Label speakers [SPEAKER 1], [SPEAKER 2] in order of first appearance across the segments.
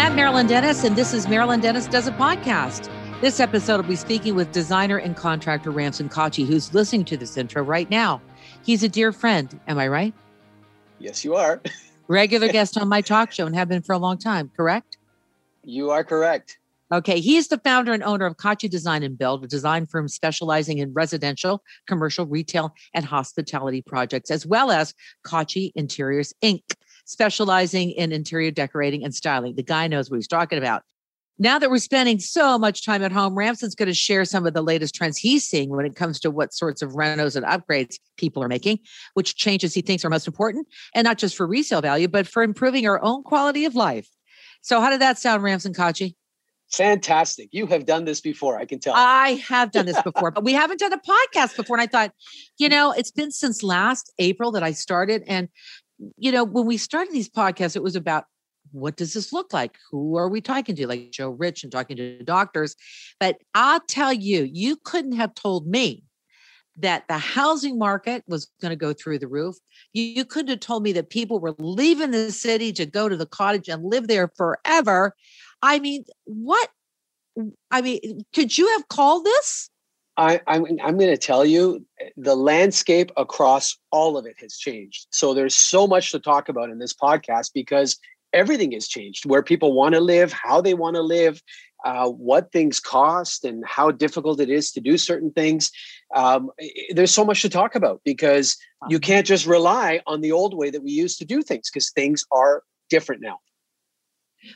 [SPEAKER 1] I'm Marilyn Denis, and this is Marilyn Denis Does a Podcast. This episode will be speaking with designer and contractor Ramsin Khachi, who's listening to this intro right now. He's a dear friend. Am I right?
[SPEAKER 2] Yes, you are.
[SPEAKER 1] Regular guest on my talk show and have been for a long time, correct?
[SPEAKER 2] You are correct.
[SPEAKER 1] Okay, he is the founder and owner of Khachi Design and Build, a design firm specializing in residential, commercial, retail, and hospitality projects, as well as Khachi Interiors Inc., specializing in interior decorating and styling. The guy knows what he's talking about. Now that we're spending so much time at home, Ramsin's going to share some of the latest trends he's seeing when it comes to what sorts of renos and upgrades people are making, which changes he thinks are most important, and not just for resale value, but for improving our own quality of life. So, how did that sound, Ramsin Khachi?
[SPEAKER 2] Fantastic. You have done this before, I can tell.
[SPEAKER 1] I have done this before, but we haven't done a podcast before. And I thought, you know, it's been since last April that I started. And, you know, when we started these podcasts, it was about what does this look like? Who are we talking to? Like Joe Rich and talking to doctors. But I'll tell you, you couldn't have told me that the housing market was going to go through the roof. You, you couldn't have told me that people were leaving the city to go to the cottage and live there forever. I mean, what? I mean, could you have called this?
[SPEAKER 2] I, I'm, I'm going to tell you the landscape across all of it has changed. So there's so much to talk about in this podcast because everything has changed where people want to live, how they want to live, uh, what things cost, and how difficult it is to do certain things. Um, there's so much to talk about because you can't just rely on the old way that we used to do things because things are different now.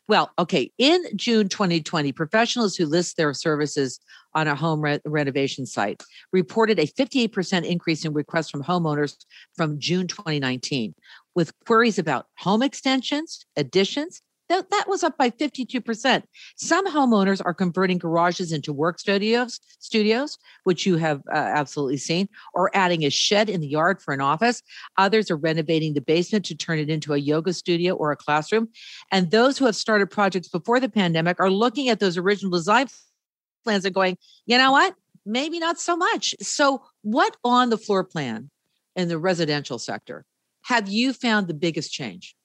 [SPEAKER 1] Well, okay. In June 2020, professionals who list their services on a home re- renovation site reported a 58% increase in requests from homeowners from June 2019, with queries about home extensions, additions, that, that was up by 52%. Some homeowners are converting garages into work studios, studios, which you have uh, absolutely seen, or adding a shed in the yard for an office. Others are renovating the basement to turn it into a yoga studio or a classroom. And those who have started projects before the pandemic are looking at those original design plans and going, you know what? Maybe not so much. So, what on the floor plan in the residential sector have you found the biggest change?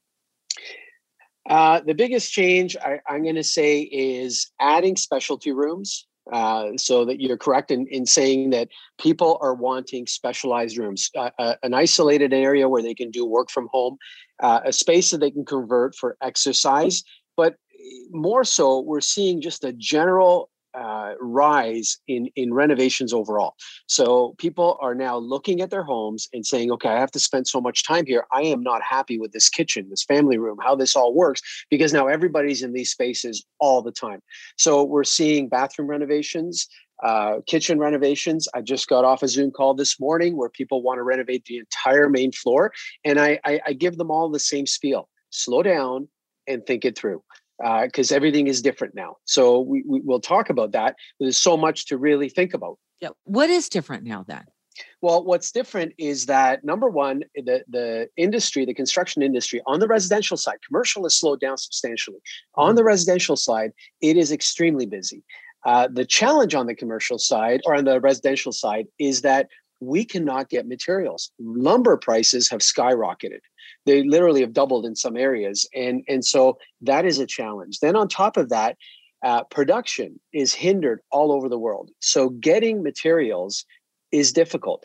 [SPEAKER 2] Uh, the biggest change I, am going to say is adding specialty rooms. Uh, so that you're correct in, in saying that people are wanting specialized rooms, uh, uh, an isolated area where they can do work from home, uh, a space that they can convert for exercise. But more so, we're seeing just a general uh, rise in in renovations overall. So people are now looking at their homes and saying, "Okay, I have to spend so much time here. I am not happy with this kitchen, this family room, how this all works." Because now everybody's in these spaces all the time. So we're seeing bathroom renovations. Uh, kitchen renovations. I just got off a Zoom call this morning where people want to renovate the entire main floor, and I, I, I give them all the same spiel: slow down and think it through because uh, everything is different now. So we, we will talk about that. There's so much to really think about.
[SPEAKER 1] Yeah. What is different now then?
[SPEAKER 2] Well, what's different is that number one, the, the industry, the construction industry on the residential side, commercial has slowed down substantially. Mm-hmm. On the residential side, it is extremely busy. Uh, the challenge on the commercial side or on the residential side is that we cannot get materials. Lumber prices have skyrocketed they literally have doubled in some areas and and so that is a challenge. Then on top of that uh, production is hindered all over the world. So getting materials is difficult.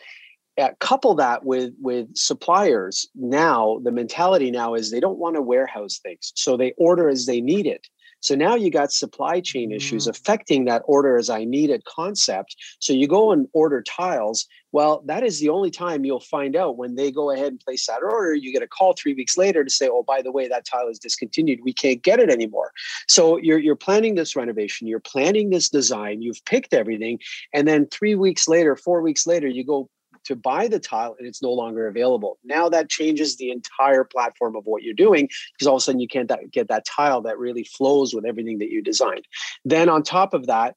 [SPEAKER 2] Uh, couple that with with suppliers now the mentality now is they don't want to warehouse things so they order as they need it so now you got supply chain issues mm. affecting that order as I need it concept. So you go and order tiles. Well, that is the only time you'll find out when they go ahead and place that order. You get a call three weeks later to say, oh, by the way, that tile is discontinued. We can't get it anymore. So you're, you're planning this renovation, you're planning this design, you've picked everything. And then three weeks later, four weeks later, you go to buy the tile and it's no longer available. Now that changes the entire platform of what you're doing because all of a sudden you can't get that tile that really flows with everything that you designed. Then on top of that,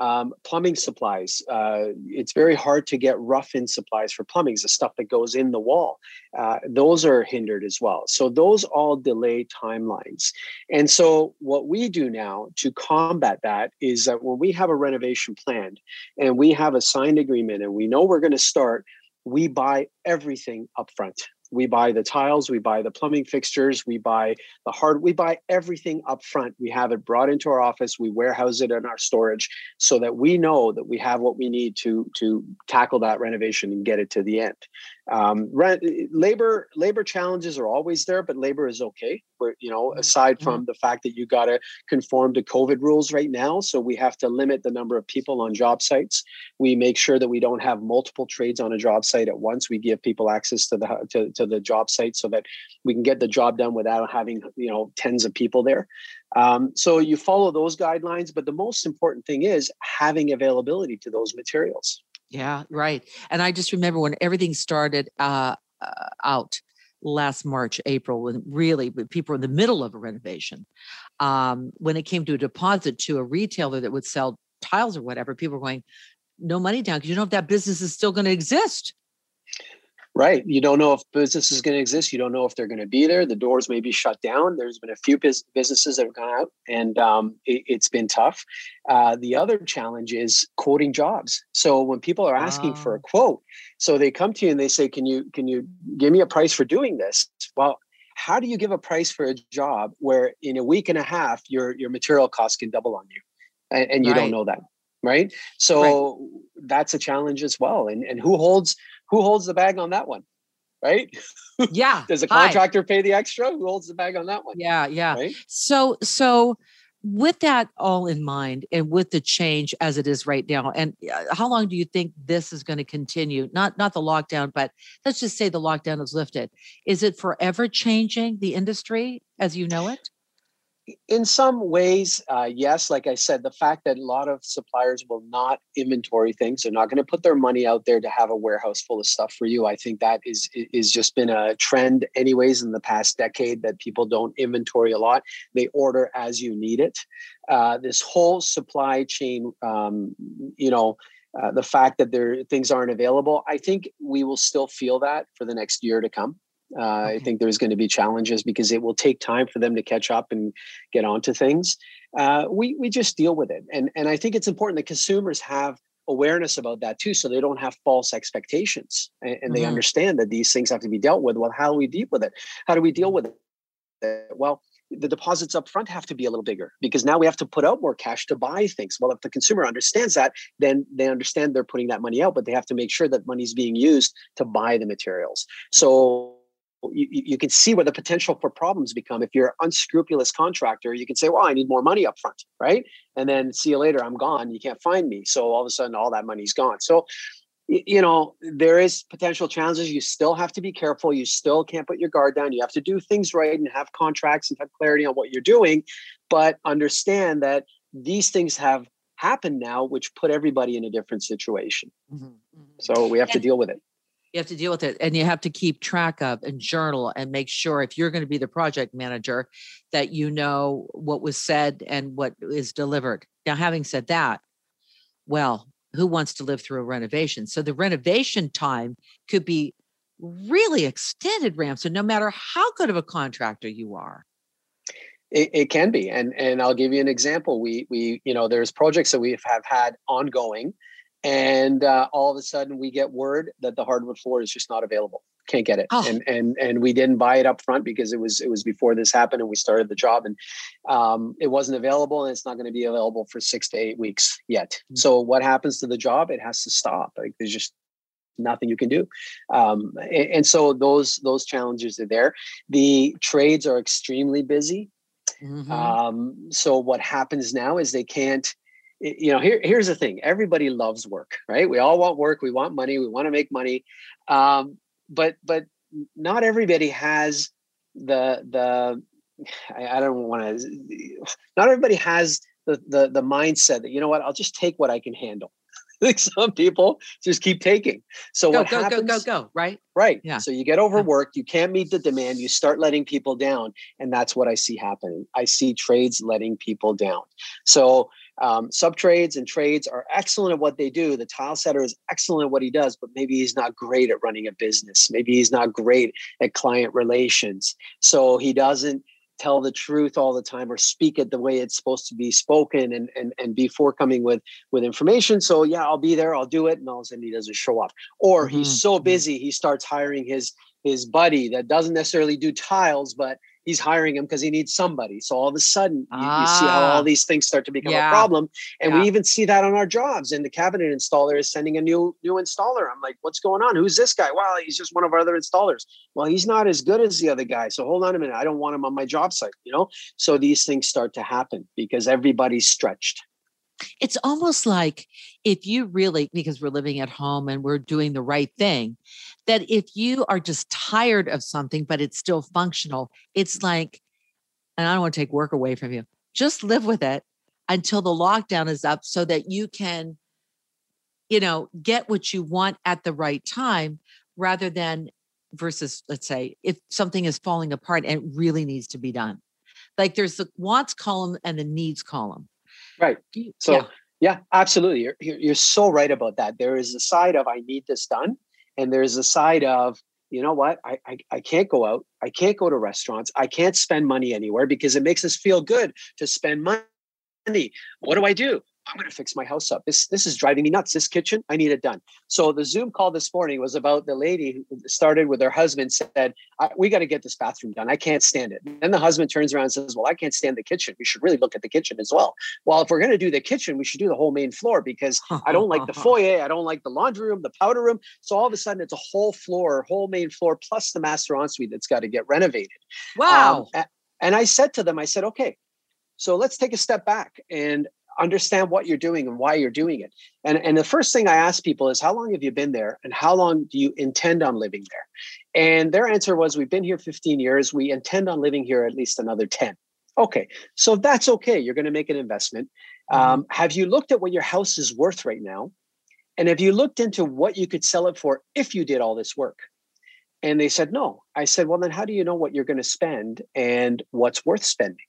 [SPEAKER 2] um, plumbing supplies. Uh, it's very hard to get rough in supplies for plumbing, the stuff that goes in the wall. Uh, those are hindered as well. So those all delay timelines. And so what we do now to combat that is that when we have a renovation planned and we have a signed agreement and we know we're going to start, we buy everything up front we buy the tiles, we buy the plumbing fixtures, we buy the hard, we buy everything up front. We have it brought into our office, we warehouse it in our storage so that we know that we have what we need to to tackle that renovation and get it to the end. Um, rent, labor labor challenges are always there, but labor is okay. We're, you know,
[SPEAKER 1] Mm-hmm.
[SPEAKER 2] aside from the fact that you got to conform to COVID rules right now, so we have to limit the number of people on job sites. We make sure that we don't have multiple trades on a job site at once. We give people access to the to, to the job site so that we can get the job done without having you know tens of people there. Um, so you follow those guidelines, but the most important thing is having availability to those materials.
[SPEAKER 1] Yeah, right. And I just remember when everything started uh, uh, out last March, April, when really when people were in the middle of a renovation. Um, when it came to a deposit to a retailer that would sell tiles or whatever, people were going, no money down because you don't know if that business is still going to exist.
[SPEAKER 2] Right. You don't know if business is going to exist. You don't know if they're going to be there. The doors may be shut down. There's been a few bus- businesses that have gone out, and um, it, has been tough. Uh, the other challenge is quoting jobs. So when people are asking for a
[SPEAKER 1] Ah.
[SPEAKER 2] quote, so they come to you and they say, "Can you can you give me a price for doing this?" Well, how do you give a price for a job where in a week and a half your your material costs can double on you, and, and you
[SPEAKER 1] Right.
[SPEAKER 2] don't know that, right? So that's a challenge as well. And and who holds who holds the bag on that one, right?
[SPEAKER 1] Yeah.
[SPEAKER 2] Does the
[SPEAKER 1] hi.
[SPEAKER 2] contractor pay the extra? Who holds the bag on that one?
[SPEAKER 1] Yeah, yeah.
[SPEAKER 2] Right.
[SPEAKER 1] So, so with that all in mind, and with the change as it is right now, and uh, how long do you think this is going to continue? Not not the lockdown, but let's just say the lockdown is lifted. Is it forever changing the industry as you know it?
[SPEAKER 2] In some ways, uh, yes. Like I said, the fact that a lot of suppliers will not inventory things, they're not going to put their money out there to have a warehouse full of stuff for you. I think that is is just been a trend, anyways, in the past decade that people don't inventory a lot. They order as you need it. Uh, this whole supply chain, um, you know. Uh, the fact that there things aren't available, I think we will still feel that for the next year to come. Uh, I think there's going to be challenges because it will take time for them to catch up and get onto things. Uh, we we just deal with it, and and I think it's important that consumers have awareness about that too, so they don't have false expectations and, and they
[SPEAKER 1] Mhm.
[SPEAKER 2] understand that these things have to be dealt with. Well, how do we deal with it? How do we deal with it? Well, the deposits up front have to be a little bigger because now we have to put out more cash to buy things. Well, if the consumer understands that, then they understand they're putting that money out, but they have to make sure that money's being used to buy the materials. So you, you can see where the potential for problems become. If you're an unscrupulous contractor, you can say, well, I need more money up front, right? And then see you later, I'm gone. You can't find me. So all of a sudden, all that money's gone. So you know there is potential challenges you still have to be careful you still can't put your guard down you have to do things right and have contracts and have clarity on what you're doing but understand that these things have happened now which put everybody in a different situation
[SPEAKER 1] Mhm, mhm.
[SPEAKER 2] so we have to deal with it
[SPEAKER 1] You have to deal with it and you have to keep track of and journal and make sure if you're going to be the project manager that you know what was said and what is delivered. Now, having said that, well, who wants to live through a renovation? So the renovation time could be really extended, Ram. So no matter how good of a contractor you are.
[SPEAKER 2] It, it can be, and and I'll give you an example. We we you know there's projects that we have had ongoing, and uh, all of a sudden we get word that the hardwood floor is just not available. Can't get it,
[SPEAKER 1] Oh.
[SPEAKER 2] and and and we didn't buy it up front because it was it was before this happened, and we started the job, and um, it wasn't available, and it's not going to be available for six to eight weeks yet.
[SPEAKER 1] Mm.
[SPEAKER 2] So what happens to the job? It has to stop. Like there's just nothing you can do um, and, and so those those challenges are there the trades are extremely busy
[SPEAKER 1] Mhm.
[SPEAKER 2] um, so what happens now is they can't you know here, here's the thing everybody loves work right we all want work we want money we want to make money um, but but not everybody has the the i, I don't want to not everybody has the, the the mindset that you know what i'll just take what i can handle like some people just keep taking so
[SPEAKER 1] go,
[SPEAKER 2] what
[SPEAKER 1] go,
[SPEAKER 2] happens
[SPEAKER 1] go, go, go, right?
[SPEAKER 2] Right.
[SPEAKER 1] Yeah.
[SPEAKER 2] So you get overworked, you can't meet the demand, you start letting people down. And that's what I see happening. I see trades letting people down. So um, sub trades and trades are excellent at what they do. The tile setter is excellent at what he does, but maybe he's not great at running a business. Maybe he's not great at client relations. So he doesn't tell the truth all the time or speak it the way it's supposed to be spoken and and, and be forthcoming with with information so yeah i'll be there i'll do it and all of a sudden he doesn't show up or
[SPEAKER 1] Mhm,
[SPEAKER 2] he's so
[SPEAKER 1] mhm.
[SPEAKER 2] busy he starts hiring his his buddy that doesn't necessarily do tiles, but he's hiring him because he needs somebody. So all of a sudden, you, ah, you, see how all ah. these things start to become yeah. a problem, and yeah. we even see that on our jobs. And the cabinet installer is sending a new new installer. I'm like, what's going on? Who's this guy? Well, he's just one of our other installers. Well, he's not as good as the other guy. So hold on a minute. I don't want him on my job site. You know. So these things start to happen because everybody's stretched.
[SPEAKER 1] It's almost like if you really, because we're living at home and we're doing the right thing, that if you are just tired of something, but it's still functional, it's like, and I don't want to take work away from you, just live with it until the lockdown is up so that you can, you know, get what you want at the right time rather than versus, let's say, if something is falling apart and really needs to be done. Like there's the wants column and the needs column
[SPEAKER 2] Right. So yeah, yeah absolutely. You're, you're so right about that. There is a side of I need this done, and there's a side of you know what I, I i can't go out i can't go to restaurants i can't spend money anywhere because it makes us feel good to spend money what do i do I'm going to fix my house up. This this is driving me nuts. This kitchen, I need it done. So the Zoom call this morning was about the lady who started with her husband said, "We got to get this bathroom done. I can't stand it." Then the husband turns around and says, "Well, I can't stand the kitchen. We should really look at the kitchen as well." Well, if we're going to do the kitchen, we should do the whole main floor because I don't like the foyer, I don't like the laundry room, the powder room. So all of a sudden, it's a whole floor, whole main floor plus the master ensuite that's got to get renovated.
[SPEAKER 1] Wow.
[SPEAKER 2] Um, and I said to them, I said, "Okay." So let's take a step back and understand what you're doing and why you're doing it. And, and the first thing I ask people is, how long have you been there and how long do you intend on living there? And their answer was, we've been here 15 years. We intend on living here at least another 10. Okay, so that's okay. You're going to make an investment. Mm-hmm. Um, have you looked at what your house is worth right now? And have you looked into what you could sell it for if you did all this work? And they said, no. I said, well, then how do you know what you're going to spend and what's worth spending?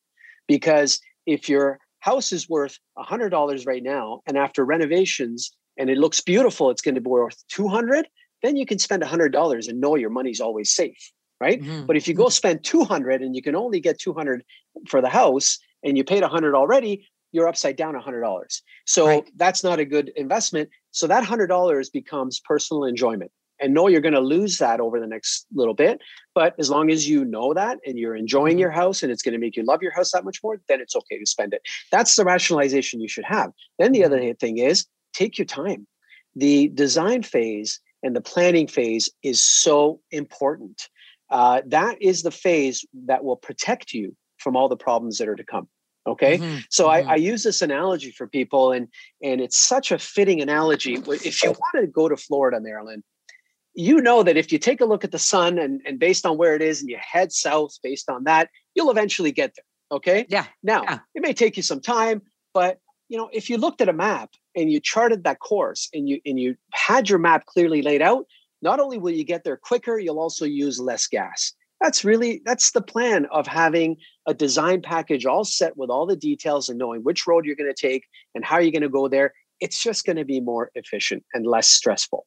[SPEAKER 2] Because if your house is worth $100 right now and after renovations and it looks beautiful it's going to be worth 200 then you can spend $100 and know your money's always safe right mm-hmm. but if you go mm-hmm. spend 200 and you can only get 200 for the house and you paid 100 already you're upside down $100 so right. that's not a good investment so that $100 becomes personal enjoyment and know you're going to lose that over the next little bit. But as long as you know that and you're enjoying mm-hmm. your house and it's going to make you love your house that much more, then it's okay to spend it. That's the rationalization you should have. Then the other mm-hmm. thing is take your time. The design phase and the planning phase is so important. Uh, that is the phase that will protect you from all the problems that are to come okay mm-hmm. so mm-hmm. I, I, use this analogy for people and and it's such a fitting analogy if you want to go to florida marilyn you know that if you take a look at the sun and, and based on where it is and you head south based on that, you'll eventually get there. Okay.
[SPEAKER 1] Yeah.
[SPEAKER 2] Now,
[SPEAKER 1] yeah.
[SPEAKER 2] it may take you some time, but you know, if you looked at a map and you charted that course and you and you had your map clearly laid out, not only will you get there quicker, you'll also use less gas. That's really that's the plan of having a design package all set with all the details and knowing which road you're going to take and how you're going to go there. It's just going to be more efficient and less stressful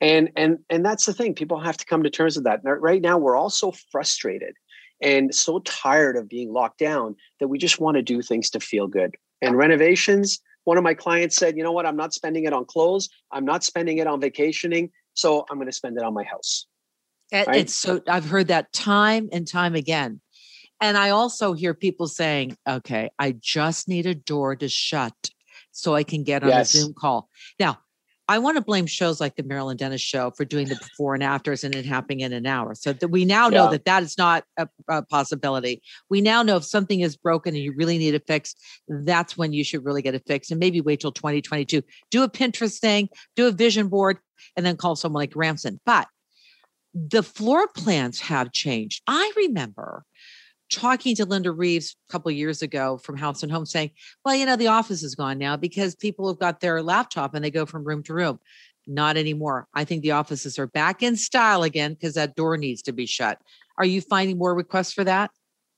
[SPEAKER 2] and and and that's the thing people have to come to terms with that. Right now we're all so frustrated and so tired of being locked down that we just want to do things to feel good. And renovations one of my clients said you know what? I'm not spending it on clothes. I'm not spending it on vacationing so i'm going to spend it on my house.
[SPEAKER 1] Right? it's so i've heard that time and time again. And i also hear people saying okay i just need a door to shut so i can get on yes. a zoom call. Now I want to blame shows like the Marilyn Denis show for doing the before and afters and it happening in an hour. So that we now know yeah. that that is not a, a, possibility. We now know if something is broken and you really need it fixed, that's when you should really get it fixed. And maybe wait till 2022. Do a Pinterest thing, do a vision board, and then call someone like Ramsin. But the floor plans have changed. I remember talking to Linda Reeves a couple years ago from House and Home saying, well, you know, the office is gone now because people have got their laptop and they go from room to room. Not anymore. I think the offices are back in style again because that door needs to be shut. Are you finding more requests for that?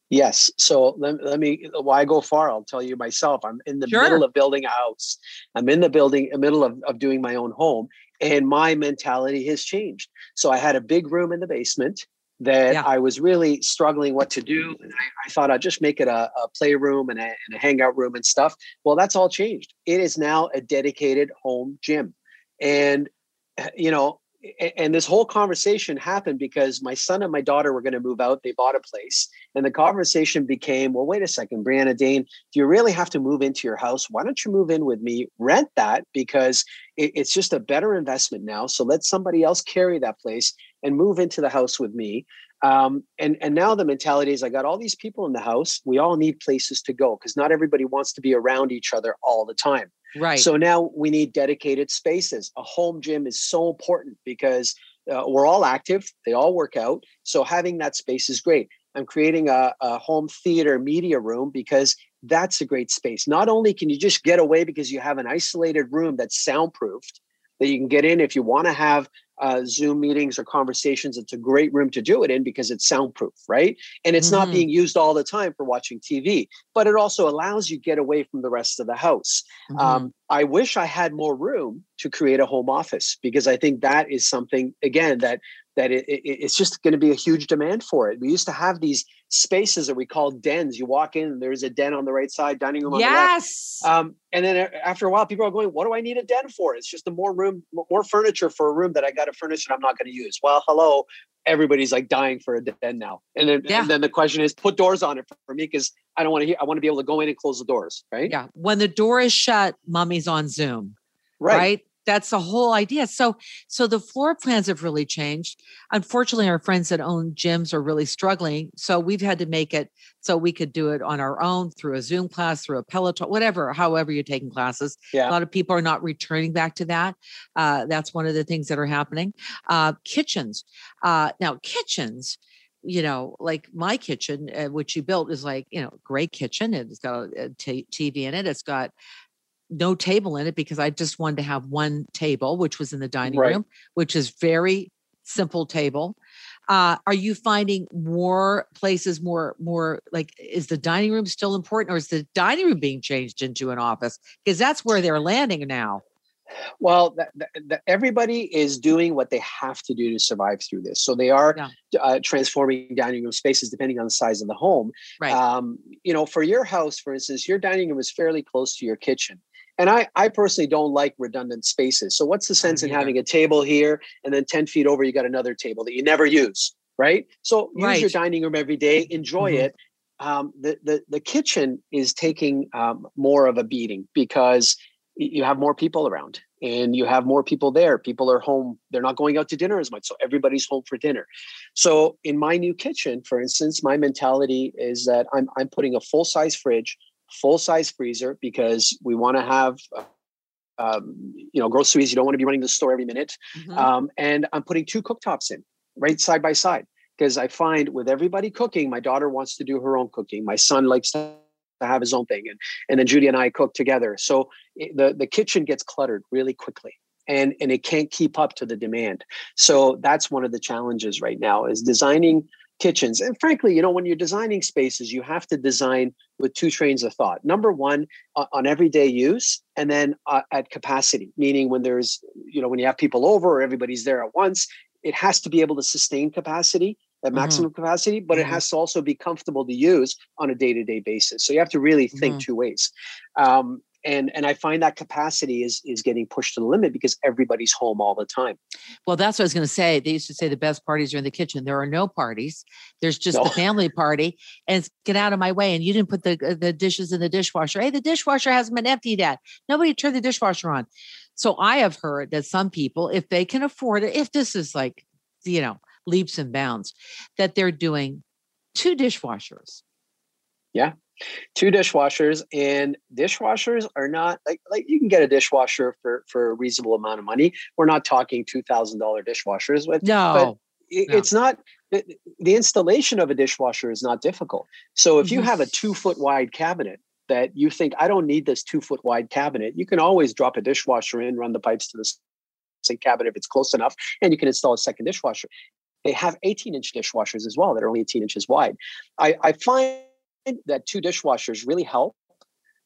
[SPEAKER 2] Yes. So let, let me, uh, why go far? I'll tell you myself. I'm in the sure. middle of building a house. I'm in the building, the middle of, of doing my own home. And my mentality has changed. So I had a big room in the basement that yeah. I was really struggling what to do. And I, I thought I'd just make it a, a playroom and a, and a hangout room and stuff. Well, that's all changed. It is now a dedicated home gym. And, eh, you know, and this whole conversation happened because my son and my daughter were going to move out. They bought a place. And the conversation became, well, wait a second, Brianna Dane, do you really have to move into your house? Why don't you move in with me? Rent that because it's just a better investment now. So let somebody else carry that place and move into the house with me. Um, and and now the mentality is I got all these people in the house. We all need places to go because not everybody wants to be around each other all the time.
[SPEAKER 1] Right.
[SPEAKER 2] So now we need dedicated spaces. A home gym is so important because uh, we're all active. They all work out. So having that space is great. I'm creating a, a home theater media room because that's a great space. Not only can you just get away because you have an isolated room that's soundproofed that you can get in if you want to have uh, Zoom meetings or conversations, it's a great room to do it in because it's soundproof, right? And it's mm-hmm. not being used all the time for watching TV, but it also allows you get away from the rest of the house. Mm-hmm. Um, I wish I had more room to create a home office because I think that is something again that that it, it, it's just going to be a huge demand for it. We used to have these spaces that we called dens. You walk in, and there's a den on the right side, dining room on
[SPEAKER 1] yes.
[SPEAKER 2] the left. Um, and then after a while, people are going, "What do I need a den for? It's just a more room, more furniture for a room that I got to furnish and I'm not going to use." Well, hello, everybody's like dying for a den now. And then, yeah. and then the question is, put doors on it for me because I don't want to hear. I want to be able to go in and close the doors, right?
[SPEAKER 1] Yeah. When the door is shut, mommy's on Zoom. Right. right? that's the whole idea. So, so the floor plans have really changed. Unfortunately, our friends that own gyms are really struggling. So we've had to make it so we could do it on our own through a Zoom class, through a Peloton, whatever, however you're taking classes. Yeah. A lot of people are not returning back to that. Uh, that's one of the things that are happening. Uh, kitchens. Uh, now, kitchens you know, like my kitchen, uh, which you built, is like, you know, great kitchen. It's got a t- TV in it. It's got no table in it because I just wanted to have one table, which was in the dining right. room, which is very simple table. Uh, are you finding more places more more like is the dining room still important or is the dining room being changed into an office because that's where they're landing now
[SPEAKER 2] well everybody is doing what they have to do to survive through this so they are yeah. uh, transforming dining room spaces depending on the size of the home
[SPEAKER 1] right. Um,
[SPEAKER 2] you know for your house for instance your dining room is fairly close to your kitchen and I, I personally don't like redundant spaces. So what's the sense in having a table here and then 10 feet over, you got another table that you never use, right? So use right. your dining room every day, enjoy mm-hmm. it. Um, the, the, the kitchen is taking um, more of a beating because you have more people around and you have more people there. People are home. They're not going out to dinner as much. So everybody's home for dinner. So in my new kitchen, for instance, my mentality is that I'm, I'm putting a full size fridge full size freezer because we want to have um, you know groceries you don't want to be running to the store every minute mm-hmm. um, and i'm putting two cooktops in right side by side because i find with everybody cooking my daughter wants to do her own cooking my son likes to have his own thing and, and then judy and i cook together so it, the, the kitchen gets cluttered really quickly and and it can't keep up to the demand so that's one of the challenges right now is designing kitchens. And frankly, you know, when you're designing spaces, you have to design with two trains of thought. Number one, uh, on everyday use, and then uh, at capacity, meaning when there's, you know, when you have people over or everybody's there at once, it has to be able to sustain capacity at mm-hmm. maximum mm-hmm. capacity, but mm-hmm. it has to also be comfortable to use on a day to day basis. So you have to really think mm-hmm. two ways. Um, and and i find that capacity is is getting pushed to the limit because everybody's home all the time
[SPEAKER 1] well that's what i was going to say they used to say the best parties are in the kitchen there are no parties there's just no. the family party and get out of my way and you didn't put the uh, the dishes in the dishwasher hey the dishwasher hasn't been emptied yet nobody turned the dishwasher on so i have heard that some people if they can afford it if this is like you know leaps and bounds that they're doing two dishwashers
[SPEAKER 2] yeah two dishwashers and dishwashers are not like like you can get a dishwasher for for a reasonable amount of money we're not talking $2000 dishwashers with
[SPEAKER 1] no,
[SPEAKER 2] it, no. it's not the, the, installation of a dishwasher is not difficult so if you mm-hmm. have a two foot wide cabinet that you think i don't need this two foot wide cabinet you can always drop a dishwasher in run the pipes to the sink cabinet if it's close enough and you can install a second dishwasher they have 18 inch dishwashers as well that are only 18 inches wide i, I find that two dishwashers really help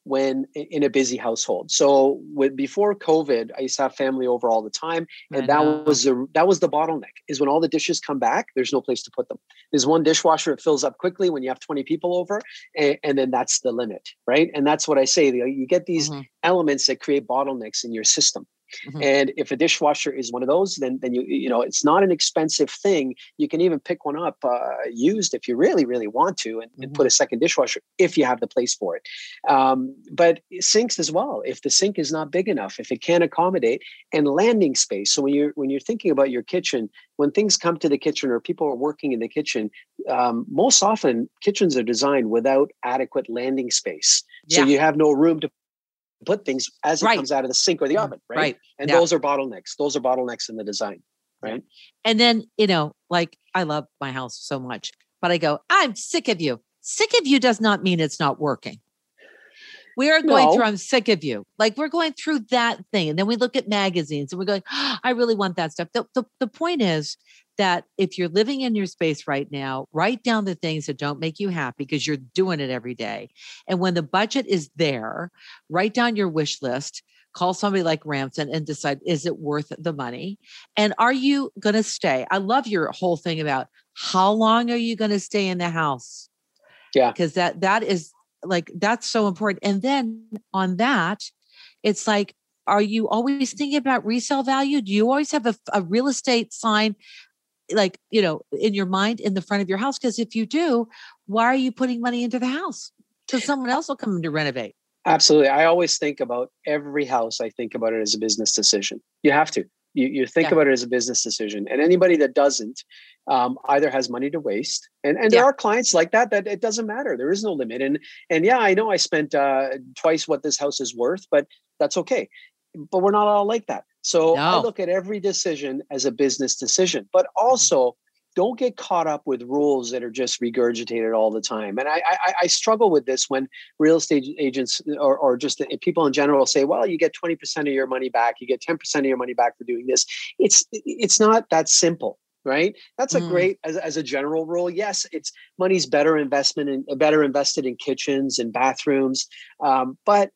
[SPEAKER 2] when in a busy household. So with before COVID, I used to have family over all the time, and that was the that was the bottleneck. Is when all the dishes come back, there's no place to put them. There's one dishwasher it fills up quickly when you have 20 people over, and, and then that's the limit, right? And that's what I say. You get these mm-hmm. elements that create bottlenecks in your system. Mm-hmm. And if a dishwasher is one of those, then then you you know it's not an expensive thing. You can even pick one up uh, used if you really really want to, and, mm-hmm. and, put a second dishwasher if you have the place for it. Um, but sinks as well. If the sink is not big enough, if it can't accommodate, and landing space. So when you're when you're thinking about your kitchen, when things come to the kitchen or people are working in the kitchen, um, most often kitchens are designed without adequate landing space. So you have no room to put things as it right. comes out of the sink or the oven, right? right. And yeah. those are bottlenecks. Those are bottlenecks in the design, right?
[SPEAKER 1] And then, you know, like I love my house so much, but I go, I'm sick of you. Sick of you does not mean it's not working. We are going no. through, I'm sick of you. Like we're going through that thing. And then we look at magazines and we're going, oh, I really want that stuff. The, the, the point is that if you're living in your space right now, write down the things that don't make you happy because you're doing it every day. And when the budget is there, write down your wish list, call somebody like Ramsin and decide is it worth the money? And are you going to stay? I love your whole thing about how long are you going to stay in the house?
[SPEAKER 2] Yeah.
[SPEAKER 1] Because that that is like that's so important. And then on that, it's like are you always thinking about resale value? Do you always have a, a real estate sign like you know in your mind in the front of your house? Because if you do why are you putting money into the house? Because someone else will come in to renovate.
[SPEAKER 2] Absolutely. I always think about every house i think about it as a business decision. You have to you, you think yeah. about it as a business decision and anybody that doesn't um, either has money to waste and, and there yeah. are clients like that that it doesn't matter there is no limit and and yeah i know i spent uh, twice what this house is worth but that's okay but we're not all like that so no. I look at every decision as a business decision, but also don't get caught up with rules that are just regurgitated all the time. And I, I, I struggle with this when real estate agents or, or just people in general say, well, you get 20% of your money back, you get 10% of your money back for doing this. It's it's not that simple right that's a mm. great as, as a general rule yes it's money's better investment and better invested in kitchens and bathrooms um, but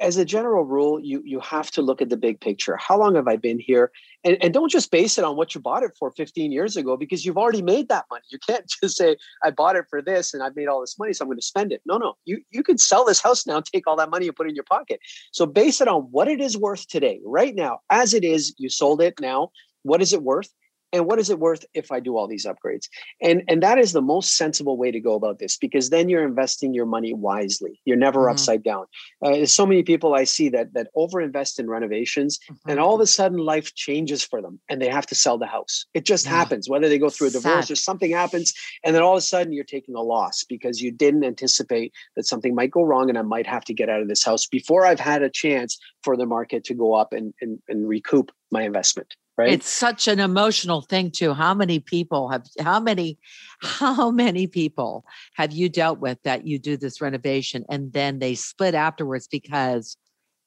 [SPEAKER 2] as a general rule, you you have to look at the big picture. How long have I been here? And, and don't just base it on what you bought it for 15 years ago because you've already made that money. You can't just say, I bought it for this and I've made all this money, so I'm going to spend it. No, no. You you could sell this house now, take all that money and put it in your pocket. So base it on what it is worth today, right now, as it is, you sold it now. What is it worth? And what is it worth if i do all these upgrades and and that is the most sensible way to go about this because then you're investing your money wisely you're never mm-hmm. upside down uh, there's so many people i see that that over invest in renovations mm-hmm. and all of a sudden life changes for them and they have to sell the house it just yeah. happens whether they go through a divorce Sad. or something happens and then all of a sudden you're taking a loss because you didn't anticipate that something might go wrong and i might have to get out of this house before i've had a chance for the market to go up and and, and recoup my investment right?
[SPEAKER 1] It's such an emotional thing too. How many people have how many how many people have you dealt with that you do this renovation and then they split afterwards because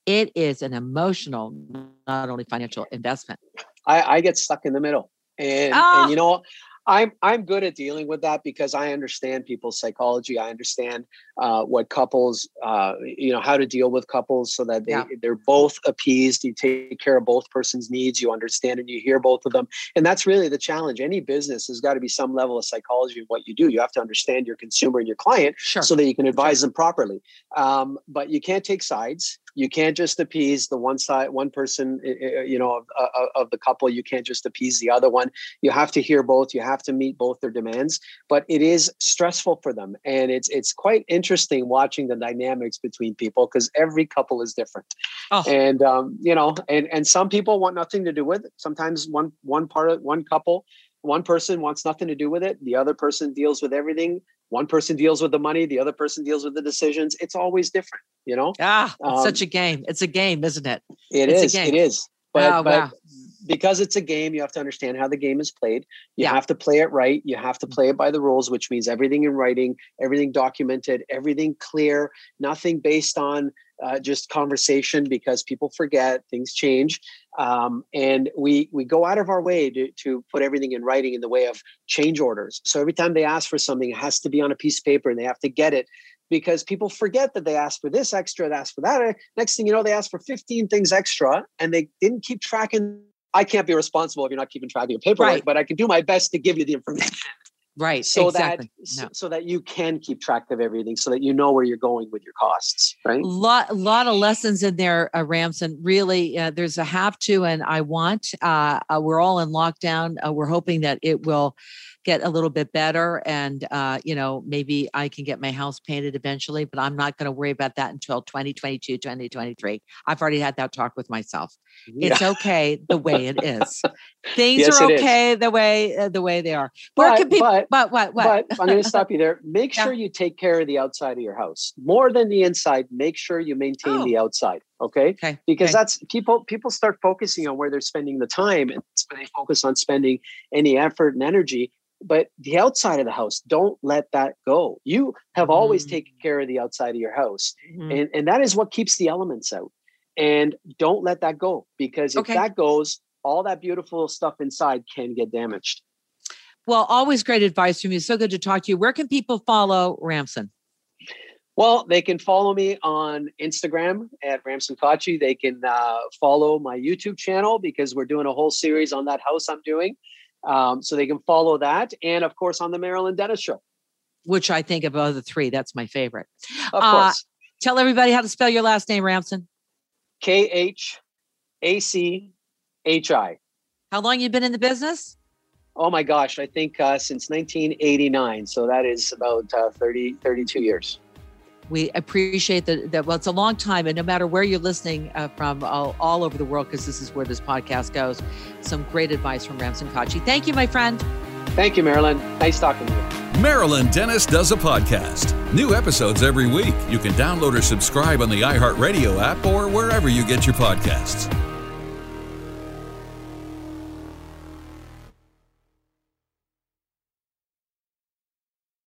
[SPEAKER 1] it is an emotional not only financial investment.
[SPEAKER 2] I, I get stuck in the middle and, oh. and ah! you know I'm I'm good at dealing with that because I understand people's psychology. I understand uh, what couples, uh, you know, how to deal with couples so that they yeah. they're both appeased. You take care of both person's needs. You understand and you hear both of them, and that's really the challenge. Any business has got to be some level of psychology in what you do. You have to understand your consumer and your client sure. so that you can advise sure. them properly. Um, but you can't take sides you can't just appease the one side one person eh, eh, eh, you know of, uh, uh, of, the couple. You can't just appease the other one. You have to hear both. You have to meet both their demands. But it is stressful for them. And it's it's quite interesting watching the dynamics between people because every couple is different. Oh. and um, you know and and some people want nothing to do with it. Sometimes one one part of one couple one person wants nothing to do with it the other person deals with everything. One person deals with the money the other person deals with the decisions. It's always different you know?
[SPEAKER 1] Ah it's um, such a game. It's a game isn't it?
[SPEAKER 2] It it's is. it is. But, oh, but wow. Because it's a game you have to understand how the game is played you yeah. have to play it right you have to mm. play it by the rules which means everything in writing everything documented everything clear nothing based on uh, just conversation because people forget things change um, and we we go out of our way to, to put everything in writing in the way of change orders so every time they ask for something it has to be on a piece of paper and they have to get it because people forget that they asked for this extra they asked for that next thing you know they asked for 15 things extra and they didn't keep tracking i can't be responsible if you're not keeping track of your paperwork right. but i can do my best to give you the information
[SPEAKER 1] Right.
[SPEAKER 2] So
[SPEAKER 1] exactly.
[SPEAKER 2] that so, so that you can keep track of everything, so that you know where you're going with your costs. Right.
[SPEAKER 1] lot lot of lessons in there uh, ramsin really uh, there's a have to and i want uh, uh, we're all in lockdown uh, we're hoping that it will get a little bit better and uh, you know maybe i can get my house painted eventually but i'm not going to worry about that until 2022 2023 i've already had that talk with myself it's okay the way it is things
[SPEAKER 2] Yes,
[SPEAKER 1] are okay the way uh, the way they are where
[SPEAKER 2] But,
[SPEAKER 1] can people
[SPEAKER 2] but
[SPEAKER 1] what what what
[SPEAKER 2] But I'm going to stop you there. Make
[SPEAKER 1] Yeah.
[SPEAKER 2] sure you take care of the outside of your house more than the inside. Make sure you maintain
[SPEAKER 1] Oh.
[SPEAKER 2] the outside. Okay.
[SPEAKER 1] okay
[SPEAKER 2] Because
[SPEAKER 1] okay.
[SPEAKER 2] that's people. People start focusing on where they're spending the time, and they focus on spending any effort and energy. But the outside of the house, don't let that go. You have always
[SPEAKER 1] Mm.
[SPEAKER 2] taken care of the outside of your house,
[SPEAKER 1] Mhm.
[SPEAKER 2] and and that is what keeps the elements out. And don't let that go because if
[SPEAKER 1] Okay.
[SPEAKER 2] that goes, all that beautiful stuff inside can get damaged.
[SPEAKER 1] well always great advice from you so good to talk to you where can people follow ramsin
[SPEAKER 2] Well, they can follow me on Instagram at Ramsin Khachi. They can uh, follow my YouTube channel because we're doing a whole series on that house I'm doing. Um, so they can follow that. And of course, on the Marilyn Denis Show.
[SPEAKER 1] which I think of of the three, that's my favorite.
[SPEAKER 2] Of
[SPEAKER 1] Uh,
[SPEAKER 2] course.
[SPEAKER 1] Tell everybody how to spell your last name, Ramsin.
[SPEAKER 2] K H A C H I.
[SPEAKER 1] How long you been in the business?
[SPEAKER 2] Oh my gosh, I think uh, since 1989. So that is about uh, 30, 32 years.
[SPEAKER 1] We appreciate that. that well, it's a long time, and no matter where you're listening uh, from, all, all over the world, because this is where this podcast goes. Some great advice from Ramsin Khachi. Thank you, my friend.
[SPEAKER 2] Thank you, Marilyn. Nice talking to you.
[SPEAKER 3] Marilyn Denis does a podcast. New episodes every week. You can download or subscribe on the iHeartRadio app or wherever you get your podcasts.